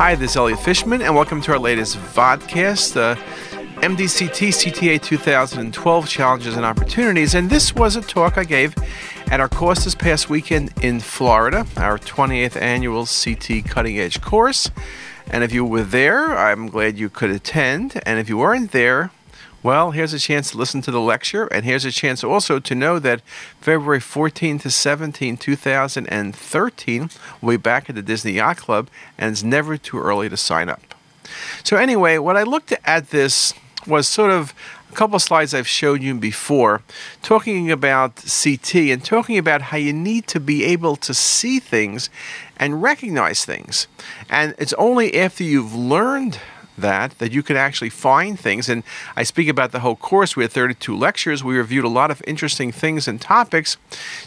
Hi, this is Elliot Fishman, and welcome to our latest vodcast, the MDCT CTA 2012 Challenges and Opportunities. And this was a talk I gave at our course this past weekend in Florida, our 28th annual CT Cutting Edge course. And if you were there, I'm glad you could attend. And if you weren't there, well, here's a chance to listen to the lecture, and here's a chance also to know that February 14 to 17, 2013, we'll be back at the Disney Yacht Club, and it's never too early to sign up. So, anyway, what I looked at this was sort of a couple of slides I've showed you before, talking about CT and talking about how you need to be able to see things and recognize things. And it's only after you've learned that that you can actually find things. And i speak about the whole course. We had 32 lectures. We reviewed a lot of interesting things and topics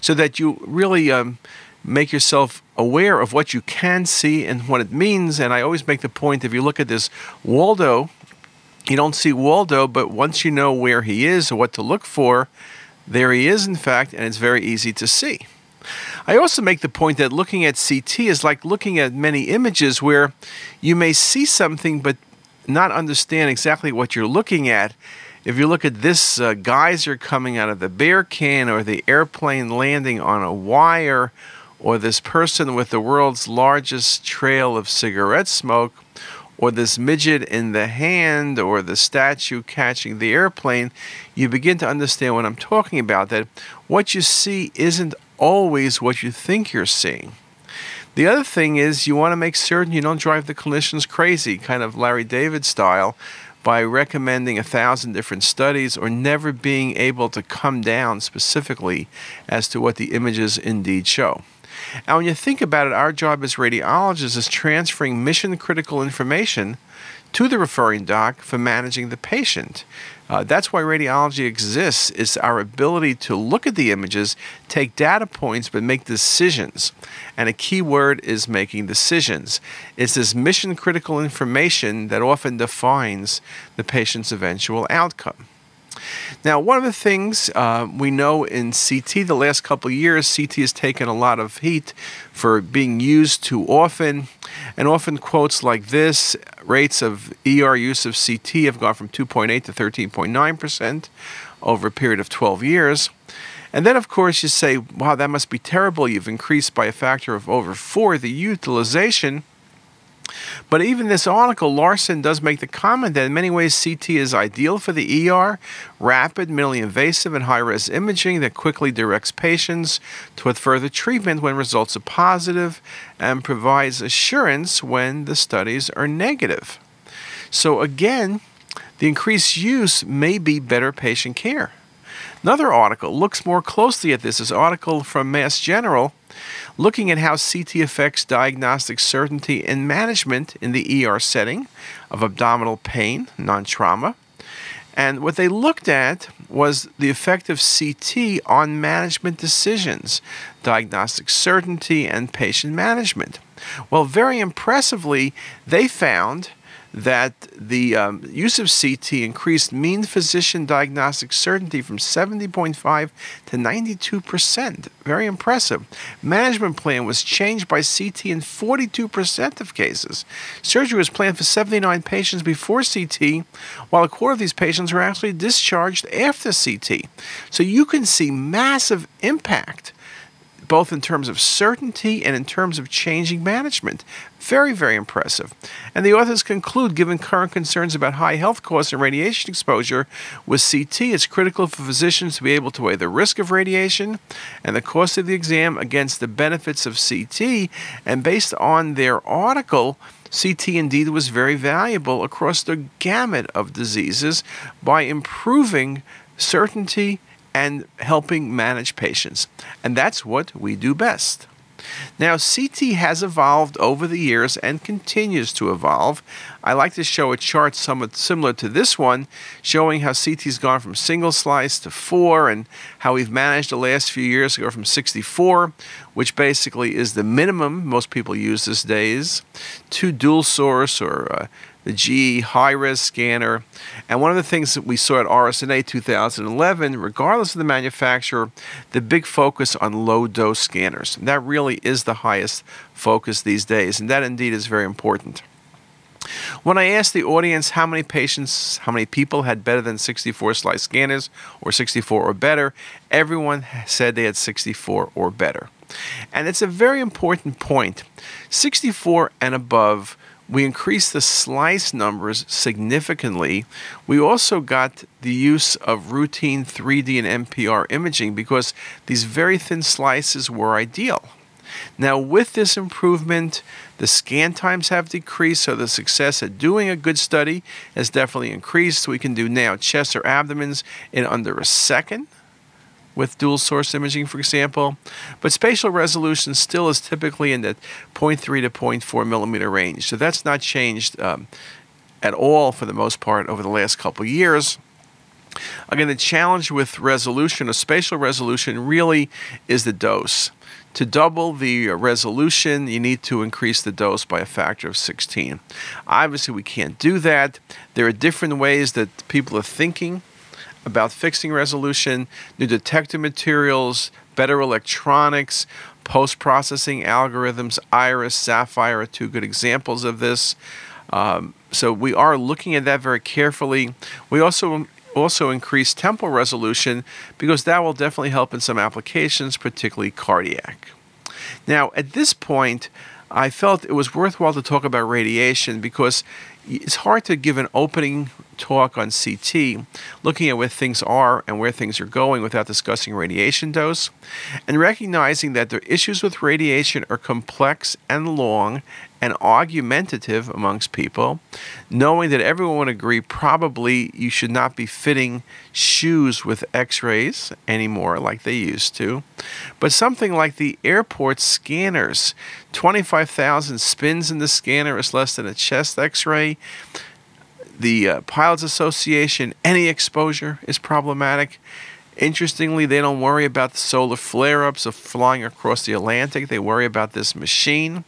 so that you really um, make yourself aware of what you can see and what it means. And i always make the point if you look at this waldo you don't see waldo but once you know where he is or what to look for there he is in fact and it's very easy to see. I also make the point that looking at CT is like looking at many images where you may see something, but not understand exactly what you're looking at, if you look at this uh, geyser coming out of the beer can, or the airplane landing on a wire, or this person with the world's largest trail of cigarette smoke, or this midget in the hand, or the statue catching the airplane, you begin to understand what I'm talking about. That what you see isn't always what you think you're seeing. The other thing is you want to make certain you don't drive the clinicians crazy, kind of Larry David style, by recommending a thousand different studies or never being able to come down specifically as to what the images indeed show. And when you think about it, our job as radiologists is transferring mission critical information to the referring doc for managing the patient. Uh, that's why radiology exists. It's our ability to look at the images, take data points, but make decisions. And a key word is making decisions. It's this mission critical information that often defines the patient's eventual outcome. Now, one of the things uh, we know in CT the last couple years, CT has taken a lot of heat for being used too often. And often quotes like this rates of ER use of CT have gone from 2.8 to 13.9% over a period of 12 years. And then, of course, you say, wow, that must be terrible. You've increased by a factor of over four the utilization. But even this article, Larson does make the comment that in many ways CT is ideal for the ER, rapid, minimally invasive, and high res imaging that quickly directs patients toward further treatment when results are positive and provides assurance when the studies are negative. So, again, the increased use may be better patient care. Another article looks more closely at this. This article from Mass General looking at how CT affects diagnostic certainty and management in the ER setting of abdominal pain, non trauma. And what they looked at was the effect of CT on management decisions, diagnostic certainty, and patient management. Well, very impressively, they found that the um, use of CT increased mean physician diagnostic certainty from 70.5 to 92%. Very impressive. Management plan was changed by CT in 42% of cases. Surgery was planned for 79 patients before CT, while a quarter of these patients were actually discharged after CT. So you can see massive impact both in terms of certainty and in terms of changing management. Very, very impressive. And the authors conclude given current concerns about high health costs and radiation exposure, with CT, it's critical for physicians to be able to weigh the risk of radiation and the cost of the exam against the benefits of CT. And based on their article, CT indeed was very valuable across the gamut of diseases by improving certainty and helping manage patients. And that's what we do best. Now, CT has evolved over the years and continues to evolve. I like to show a chart somewhat similar to this one, showing how CT's gone from single slice to four and how we've managed the last few years to go from 64, which basically is the minimum most people use these days, to dual source or uh, the GE high res scanner. And one of the things that we saw at RSNA 2011, regardless of the manufacturer, the big focus on low dose scanners. That really is the highest focus these days, and that indeed is very important. When I asked the audience how many patients, how many people had better than 64 slice scanners or 64 or better, everyone said they had 64 or better. And it's a very important point. 64 and above, we increased the slice numbers significantly. We also got the use of routine 3D and MPR imaging because these very thin slices were ideal. Now, with this improvement, the scan times have decreased, so the success at doing a good study has definitely increased. We can do now chest or abdomens in under a second with dual source imaging, for example. But spatial resolution still is typically in the 0.3 to 0.4 millimeter range. So that's not changed um, at all for the most part over the last couple years. Again, the challenge with resolution or spatial resolution really is the dose. To double the resolution, you need to increase the dose by a factor of 16. Obviously, we can't do that. There are different ways that people are thinking about fixing resolution, new detector materials, better electronics, post processing algorithms. Iris, SAFIRE are two good examples of this. Um, so we are looking at that very carefully. We also also increase temporal resolution because that will definitely help in some applications, particularly cardiac. Now, at this point, I felt it was worthwhile to talk about radiation because it's hard to give an opening talk on CT, looking at where things are and where things are going without discussing radiation dose, and recognizing that the issues with radiation are complex and long and argumentative amongst people, knowing that everyone would agree probably you should not be fitting shoes with x rays anymore like they used to, but something like the airport scanners. 25,000 spins in the scanner is less than a chest x ray the uh, Pilots Association, any exposure is problematic. Interestingly, they don't worry about the solar flare ups of flying across the Atlantic. They worry about this machine.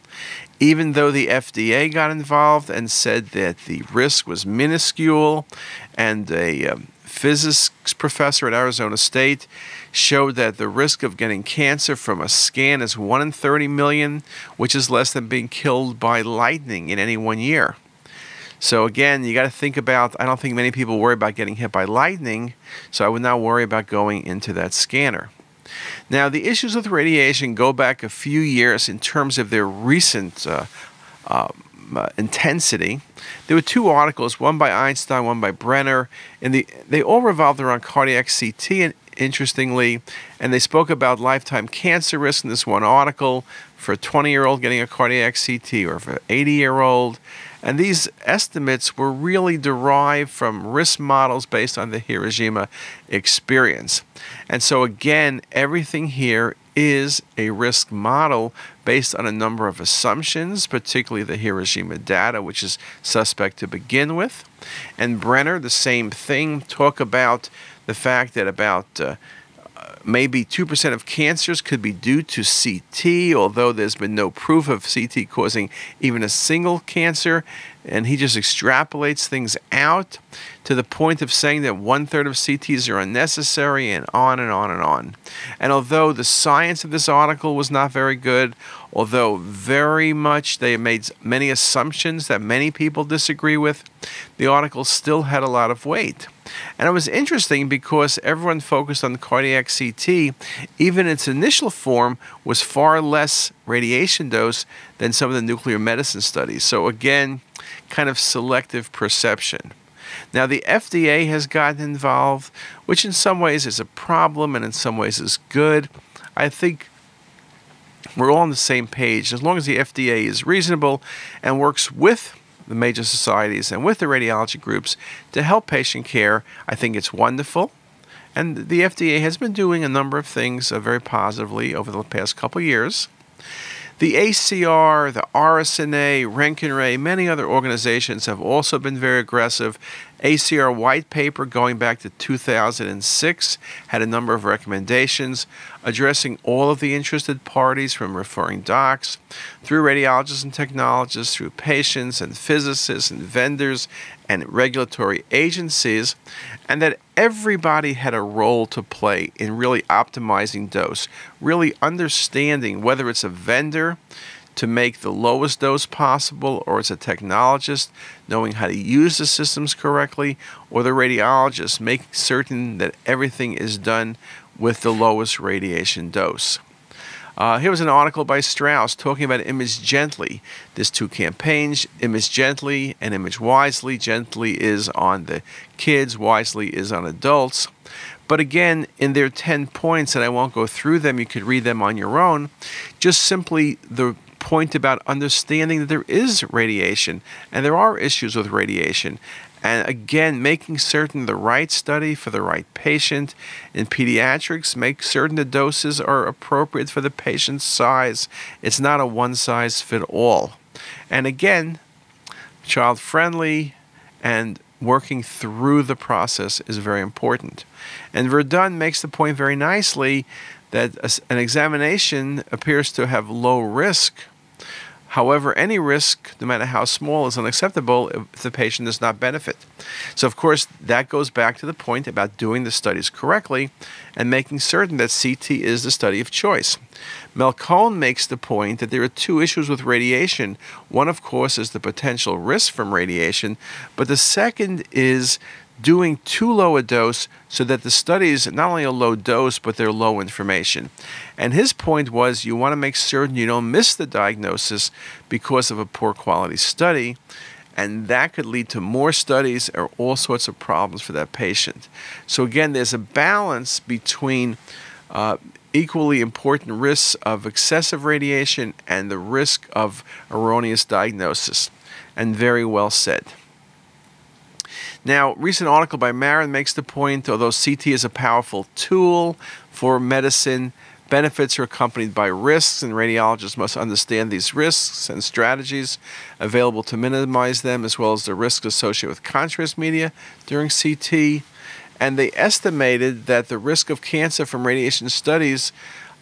Even though the FDA got involved and said that the risk was minuscule, and a um, physics professor at Arizona State showed that the risk of getting cancer from a scan is 1 in 30 million, which is less than being killed by lightning in any one year. So again, you got to think about. I don't think many people worry about getting hit by lightning, so I would not worry about going into that scanner. Now, the issues with radiation go back a few years in terms of their recent uh, um, uh, intensity. There were two articles, one by Einstein, one by Brenner, and the, they all revolved around cardiac CT, and interestingly, and they spoke about lifetime cancer risk in this one article for a 20 year old getting a cardiac CT or for an 80 year old. And these estimates were really derived from risk models based on the Hiroshima experience. And so, again, everything here is a risk model based on a number of assumptions, particularly the Hiroshima data, which is suspect to begin with. And Brenner, the same thing, talk about the fact that about uh, maybe 2% of cancers could be due to CT, although there's been no proof of CT causing even a single cancer. And he just extrapolates things out to the point of saying that one third of CTs are unnecessary and on and on and on. And although the science of this article was not very good, although very much they made many assumptions that many people disagree with, the article still had a lot of weight. And it was interesting because everyone focused on cardiac CT, even its initial form was far less radiation dose than some of the nuclear medicine studies. So, again, kind of selective perception. Now, the FDA has gotten involved, which in some ways is a problem and in some ways is good. I think we're all on the same page. As long as the FDA is reasonable and works with the major societies and with the radiology groups to help patient care. I think it's wonderful. And the FDA has been doing a number of things uh, very positively over the past couple years. The ACR, the RSNA, Roentgen Ray, many other organizations have also been very aggressive. ACR white paper going back to 2006 had a number of recommendations addressing all of the interested parties from referring docs through radiologists and technologists, through patients and physicists and vendors and regulatory agencies, and that everybody had a role to play in really optimizing dose, really understanding whether it's a vendor to make the lowest dose possible, or as a technologist, knowing how to use the systems correctly, or the radiologist, making certain that everything is done with the lowest radiation dose. Uh, here was an article by Strauss talking about Image Gently. There's two campaigns Image Gently and Image Wisely. Gently is on the kids, Wisely is on adults. But again, in their 10 points, and I won't go through them, you could read them on your own, just simply the point about understanding that there is radiation and there are issues with radiation and again, making certain the right study for the right patient. In pediatrics, make certain the doses are appropriate for the patient's size. It's not a one size fit all. And again, child friendly and working through the process is very important. And Verdun makes the point very nicely that an examination appears to have low risk However, any risk, no matter how small, is unacceptable if the patient does not benefit. So, of course, that goes back to the point about doing the studies correctly and making certain that CT is the study of choice. Mel Cohen makes the point that there are two issues with radiation. One, of course, is the potential risk from radiation, but the second is doing too low a dose so that the studies not only a low dose but they're low information. And his point was you want to make certain you don't miss the diagnosis because of a poor quality study. And that could lead to more studies or all sorts of problems for that patient. So, again, there's a balance between uh, equally important risks of excessive radiation and the risk of erroneous diagnosis. And very well said. Now, recent article by Marin makes the point although CT is a powerful tool for medicine, benefits are accompanied by risks, and radiologists must understand these risks and strategies available to minimize them, as well as the risks associated with contrast media during CT. And they estimated that the risk of cancer from radiation studies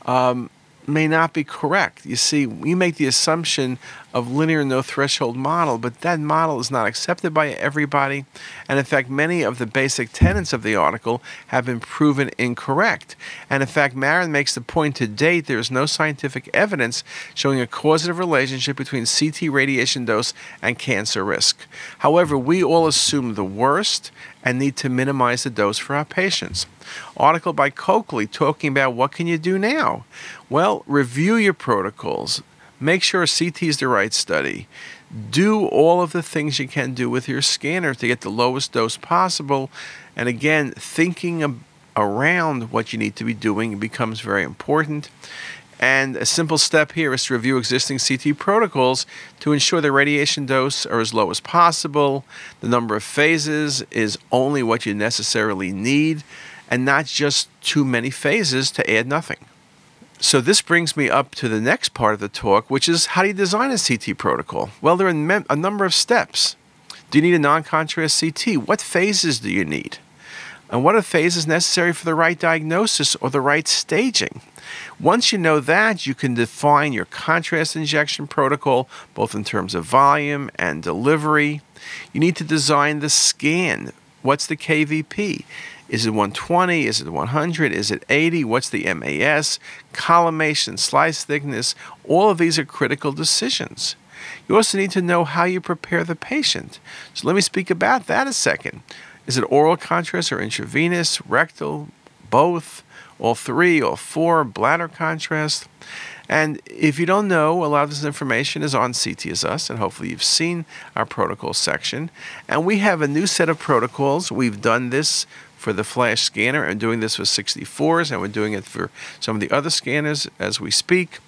um, may not be correct. You see, we make the assumption of linear no threshold model, but that model is not accepted by everybody. And in fact, many of the basic tenets of the article have been proven incorrect. And in fact, Marin makes the point to date there is no scientific evidence showing a causative relationship between CT radiation dose and cancer risk. However, we all assume the worst and need to minimize the dose for our patients. Article by Coakley talking about what can you do now? Well, review your protocols Make sure CT is the right study. Do all of the things you can do with your scanner to get the lowest dose possible. And again, thinking around what you need to be doing becomes very important. And a simple step here is to review existing CT protocols to ensure the radiation dose are as low as possible. The number of phases is only what you necessarily need, and not just too many phases to add nothing. So this brings me up to the next part of the talk, which is how do you design a CT protocol? Well, there are a number of steps. Do you need a non-contrast CT? What phases do you need? And what are phases necessary for the right diagnosis or the right staging? Once you know that, you can define your contrast injection protocol, both in terms of volume and delivery. You need to design the scan. What's the KVP? Is it 120? Is it 100? Is it 80? What's the MAS? Collimation, slice thickness, all of these are critical decisions. You also need to know how you prepare the patient. So let me speak about that a second. Is it oral contrast or intravenous, rectal, both, all three, all four, bladder contrast? And if you don't know, a lot of this information is on CTisus, and hopefully you've seen our protocol section. And we have a new set of protocols. We've done this for the flash scanner. and doing this with 64s and we're doing it for some of the other scanners as we speak.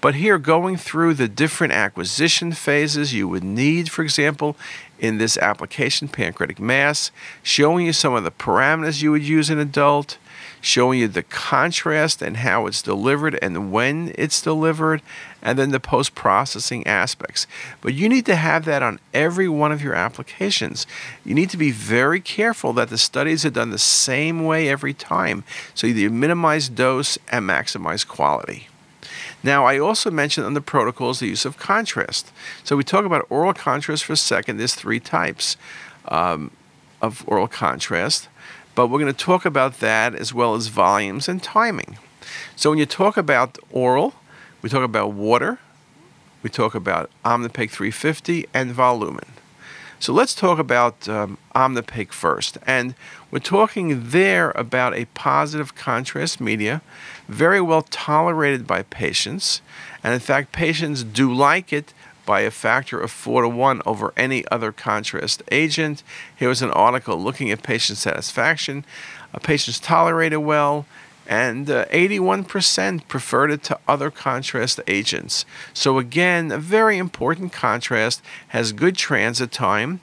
But here, going through the different acquisition phases you would need, for example, in this application, pancreatic mass, showing you some of the parameters you would use in adult, showing you the contrast and how it's delivered and when it's delivered, and then the post processing aspects. But you need to have that on every one of your applications. You need to be very careful that the studies are done the same way every time so you minimize dose and maximize quality. Now, I also mentioned on the protocols the use of contrast. So we talk about oral contrast for a second. There's three types um, of oral contrast. But we're going to talk about that as well as volumes and timing. So when you talk about oral, we talk about water, we talk about Omnipaque 350 and Volumen. So let's talk about um, Omnipaque first. And we're talking there about a positive contrast media, very well tolerated by patients. And in fact, patients do like it by a factor of 4 to 1 over any other contrast agent. Here was an article looking at patient satisfaction. Uh, patients tolerated well and uh, 81% preferred it to other contrast agents. So again, a very important contrast, has good transit time.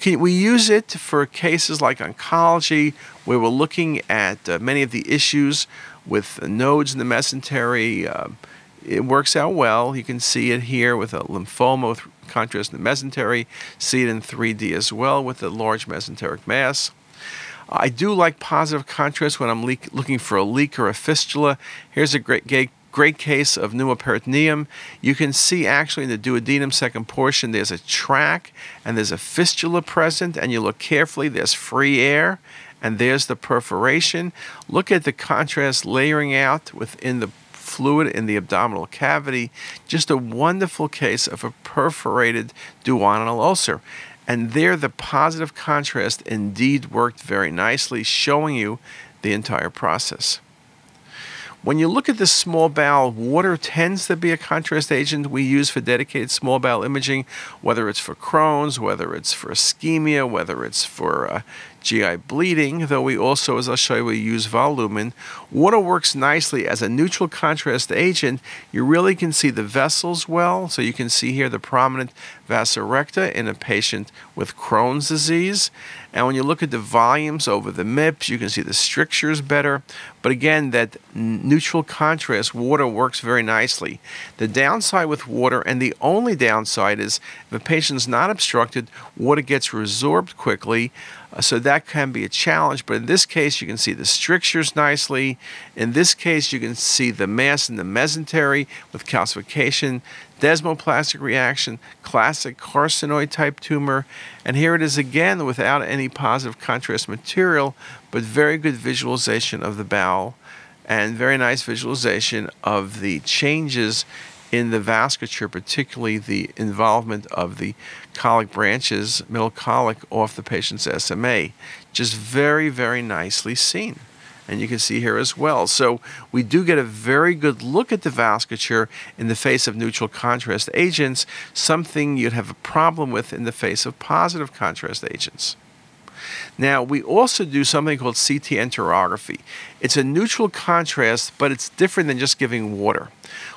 Can, we use it for cases like oncology, where we're looking at uh, many of the issues with nodes in the mesentery. It works out well. You can see it here with a lymphoma with contrast in the mesentery. See it in 3D as well with a large mesenteric mass. I do like positive contrast when I'm leak, looking for a leak or a fistula. Here's a great, great, great case of pneumoperitoneum. You can see actually in the duodenum second portion there's a track and there's a fistula present and you look carefully, there's free air and there's the perforation. Look at the contrast layering out within the fluid in the abdominal cavity. Just a wonderful case of a perforated duodenal ulcer. And there, the positive contrast indeed worked very nicely, showing you the entire process. When you look at the small bowel, water tends to be a contrast agent we use for dedicated small bowel imaging, whether it's for Crohn's, whether it's for ischemia, whether it's for uh, GI bleeding, though we also, as I'll show you, we use volumen. Water works nicely as a neutral contrast agent. You really can see the vessels well, so you can see here the prominent vasa recta in a patient with Crohn's disease. And when you look at the volumes over the MIPS, you can see the strictures better. But again, that neutral contrast, water works very nicely. The downside with water, and the only downside is if a patient's not obstructed, water gets resorbed quickly. Uh, so that can be a challenge, but in this case, you can see the strictures nicely. In this case, you can see the mass in the mesentery with calcification, desmoplastic reaction, classic carcinoid type tumor. And here it is again without any positive contrast material, but very good visualization of the bowel and very nice visualization of the changes in the vasculature, particularly the involvement of the colic branches, middle colic, off the patient's SMA. Just very, very nicely seen. And you can see here as well. So we do get a very good look at the vasculature in the face of neutral contrast agents, something you'd have a problem with in the face of positive contrast agents. Now, we also do something called CT enterography. It's a neutral contrast, but it's different than just giving water.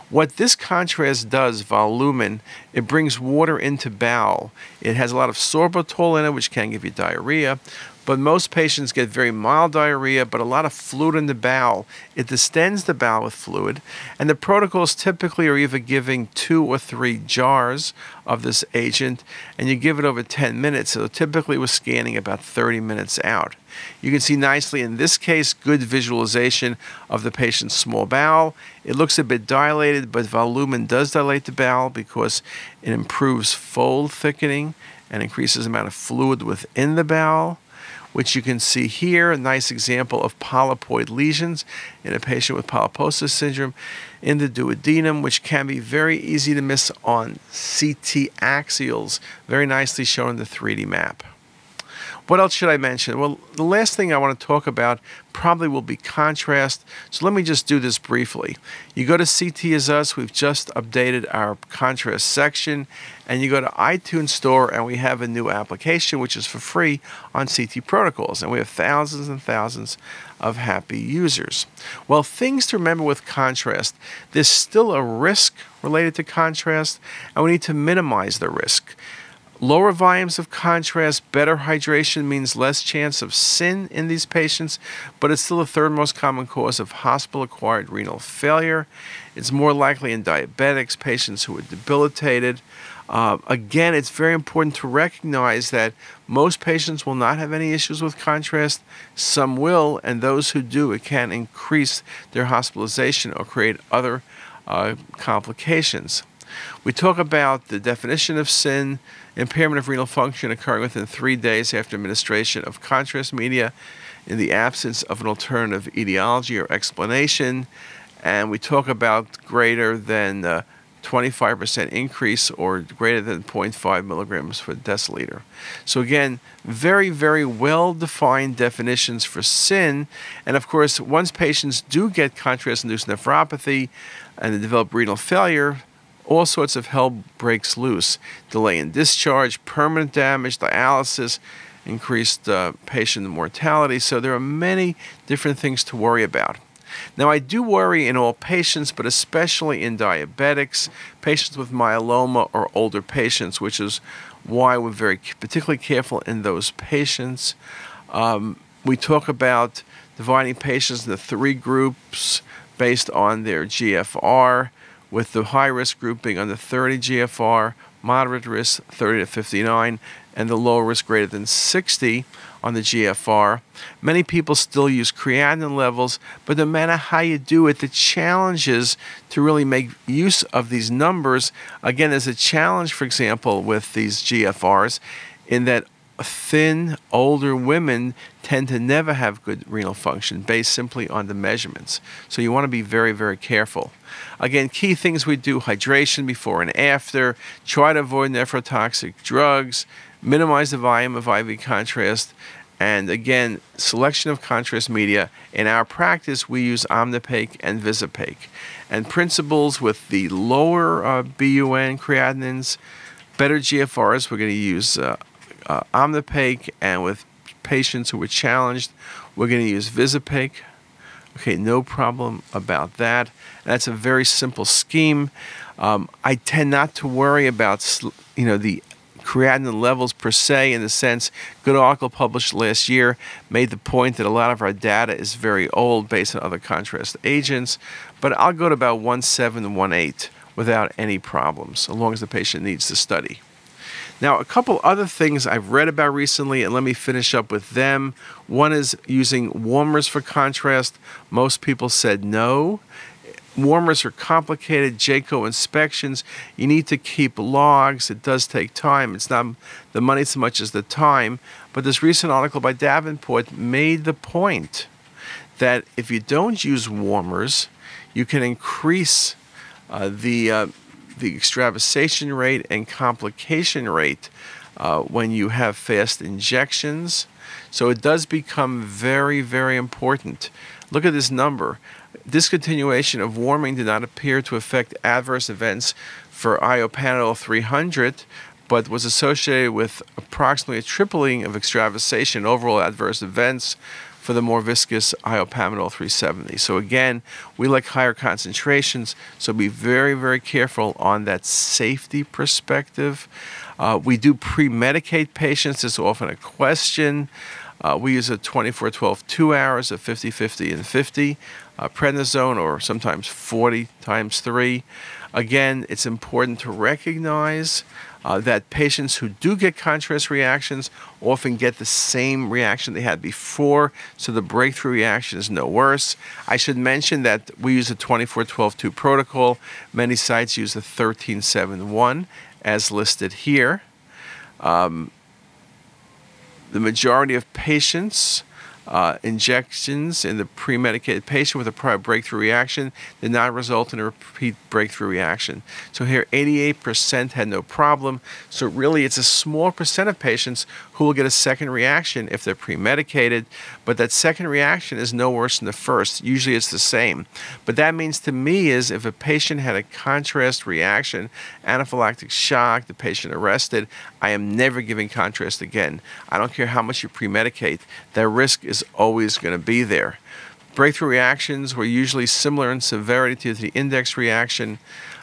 What this contrast does, volumen, it brings water into bowel. It has a lot of sorbitol in it, which can give you diarrhea. But most patients get very mild diarrhea, but a lot of fluid in the bowel. It distends the bowel with fluid. And the protocols typically are either giving two or three jars of this agent, and you give it over 10 minutes. So typically we're scanning about 30 minutes out. You can see nicely in this case good visualization of the patient's small bowel. It looks a bit dilated, but volumen does dilate the bowel because it improves fold thickening and increases the amount of fluid within the bowel which you can see here, a nice example of polypoid lesions in a patient with polyposis syndrome in the duodenum, which can be very easy to miss on CT axials, very nicely shown in the 3D map. What else should I mention? Well, the last thing I want to talk about probably will be contrast. So let me just do this briefly. You go to CTisus, we've just updated our contrast section, and you go to iTunes Store, and we have a new application which is for free on CT protocols, and we have thousands and thousands of happy users. Well, things to remember with contrast there's still a risk related to contrast, and we need to minimize the risk. Lower volumes of contrast, better hydration means less chance of CIN in these patients, but it's still the third most common cause of hospital acquired renal failure. It's more likely in diabetics, patients who are debilitated. Uh, again, it's very important to recognize that most patients will not have any issues with contrast. Some will, and those who do, it can increase their hospitalization or create other uh, complications. We talk about the definition of CIN, impairment of renal function occurring within three days after administration of contrast media in the absence of an alternative etiology or explanation. And we talk about greater than uh, 25% increase or greater than 0.5 milligrams per deciliter. So, again, very, very well defined definitions for CIN. And of course, once patients do get contrast induced nephropathy and they develop renal failure, all sorts of hell breaks loose delay in discharge, permanent damage, dialysis, increased uh, patient mortality. So, there are many different things to worry about. Now, I do worry in all patients, but especially in diabetics, patients with myeloma, or older patients, which is why we're very particularly careful in those patients. Um, we talk about dividing patients into three groups based on their GFR, with the high risk group being under 30 GFR, moderate risk 30 to 59, and the low risk greater than 60 on the GFR. Many people still use creatinine levels, but no matter how you do it, the challenge is to really make use of these numbers. Again, there's a challenge, for example, with these GFRs in that thin, older women tend to never have good renal function based simply on the measurements. So you want to be very, very careful. Again, key things we do hydration before and after, try to avoid nephrotoxic drugs, minimize the volume of IV contrast, and again, selection of contrast media. In our practice, we use Omnipaque and Visipaque. And principles with the lower uh, BUN creatinins, better GFRs, we're going to use uh, uh, Omnipaque, and with patients who are challenged, we're going to use Visipaque. Okay, no problem about that. That's a very simple scheme. Um, I tend not to worry about you know the creatinine levels per se in the sense good article published last year made the point that a lot of our data is very old based on other contrast agents but i'll go to about 1.7 and 1.8 without any problems as long as the patient needs the study now, a couple other things I've read about recently, and let me finish up with them. One is using warmers for contrast. Most people said no. Warmers are complicated, JCAHO inspections. You need to keep logs. It does take time. It's not the money so much as the time. But this recent article by Davenport made the point that if you don't use warmers, you can increase uh, the uh, the extravasation rate and complication rate uh, when you have fast injections. So it does become very, very important. Look at this number discontinuation of warming did not appear to affect adverse events for iopamidol 300, but was associated with approximately a tripling of extravasation overall adverse events for the more viscous iopamidol 370. So again, we like higher concentrations, so be very, very careful on that safety perspective. Uh, we do pre-medicate patients. It's often a question. Uh, we use a 24 12 two hours of 50 50 and 50 uh, prednisone or sometimes 40 times 3. Again, it's important to recognize uh, that patients who do get contrast reactions often get the same reaction they had before, so the breakthrough reaction is no worse. I should mention that we use a 24 12 2 protocol. Many sites use a 13 7 1 as listed here. Um, the majority of patients uh, injections in the pre-medicated patient with a prior breakthrough reaction did not result in a repeat breakthrough reaction. So here 88% had no problem. So really it's a small percent of patients who will get a second reaction if they're pre-medicated, but that second reaction is no worse than the first. Usually it's the same. But that means to me is if a patient had a contrast reaction, anaphylactic shock, the patient arrested, I am never giving contrast again. I don't care how much you pre-medicate. That risk is always going to be there. Breakthrough reactions were usually similar in severity to the index reaction.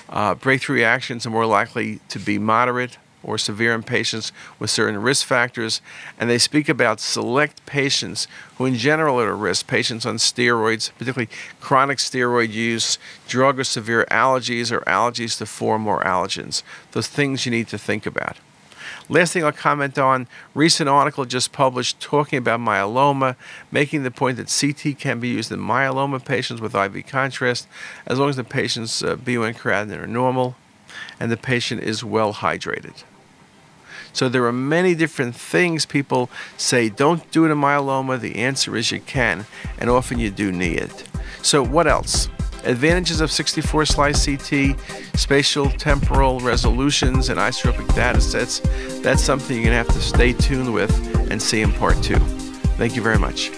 Uh, breakthrough reactions are more likely to be moderate or severe in patients with certain risk factors, and they speak about select patients who, in general, are at risk patients on steroids, particularly chronic steroid use, drug or severe allergies, or allergies to four or more allergens. Those things you need to think about. Last thing I'll comment on recent article just published talking about myeloma, making the point that CT can be used in myeloma patients with IV contrast as long as the patient's uh, BUN creatinine are normal and the patient is well hydrated. So there are many different things people say don't do it in myeloma. The answer is you can, and often you do need it. So what else? Advantages of 64 slice CT, spatial temporal resolutions, and isotropic data sets. That's something you're going to have to stay tuned with and see in part two. Thank you very much.